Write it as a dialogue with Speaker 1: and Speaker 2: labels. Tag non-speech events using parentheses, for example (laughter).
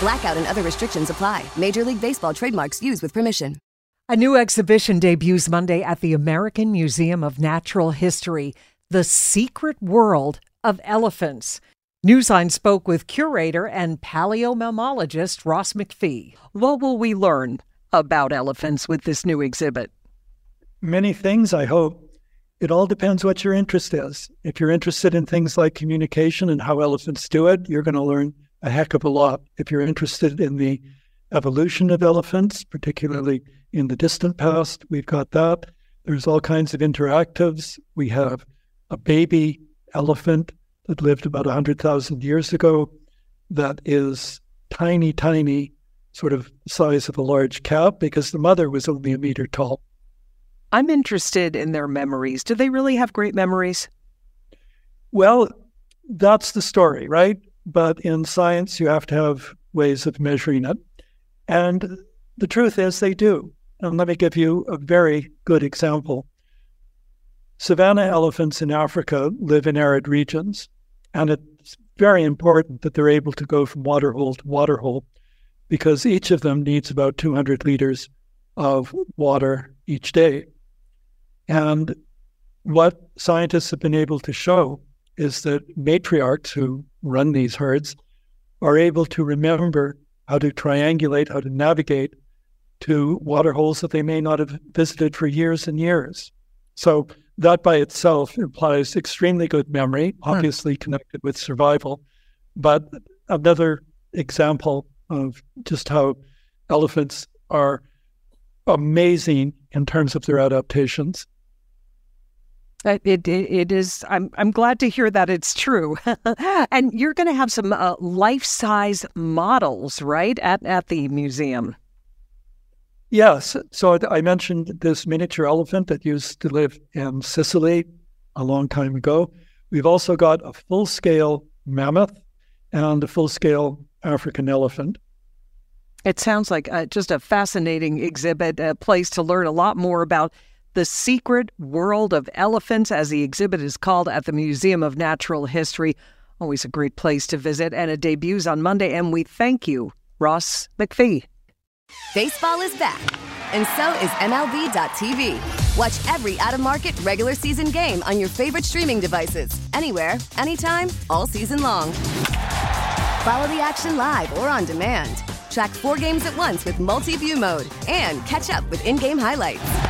Speaker 1: Blackout and other restrictions apply. Major League Baseball trademarks used with permission.
Speaker 2: A new exhibition debuts Monday at the American Museum of Natural History The Secret World of Elephants. Newsline spoke with curator and paleomammalogist Ross MacPhee. What will we learn about elephants with this new exhibit?
Speaker 3: Many things, I hope. It all depends what your interest is. If you're interested in things like communication and how elephants do it, you're going to learn a heck of a lot. If you're interested in the evolution of elephants, particularly in the distant past, we've got that. There's all kinds of interactives. We have a baby elephant that lived about 100,000 years ago that is tiny, tiny, sort of size of a large cow because the mother was only a meter tall.
Speaker 2: I'm interested in their memories. Do they really have great memories?
Speaker 3: Well, that's the story, right? But in science, you have to have ways of measuring it. And the truth is, they do. And let me give you a very good example. Savanna elephants in Africa live in arid regions, and it's very important that they're able to go from waterhole to waterhole because each of them needs about 200 liters of water each day. And what scientists have been able to show is that matriarchs who run these herds are able to remember how to triangulate, how to navigate to water holes that they may not have visited for years and years. So that by itself implies extremely good memory, hmm. obviously connected with survival. But another example of just how elephants are amazing in terms of their adaptations.
Speaker 2: It, it, it is. I'm I'm glad to hear that it's true. (laughs) and you're going to have some uh, life size models, right, at at the museum.
Speaker 3: Yes. So I mentioned this miniature elephant that used to live in Sicily a long time ago. We've also got a full scale mammoth and a full scale African elephant.
Speaker 2: It sounds like uh, just a fascinating exhibit, a place to learn a lot more about the Secret World of Elephants, as the exhibit is called at the Museum of Natural History. Always a great place to visit, and it debuts on Monday. And we thank you, Ross MacPhee.
Speaker 1: Baseball is back, and so is MLB.tv. Watch every out of market regular season game on your favorite streaming devices, anywhere, anytime, all season long. Follow the action live or on demand. Track four games at once with multi view mode and catch up with in game highlights.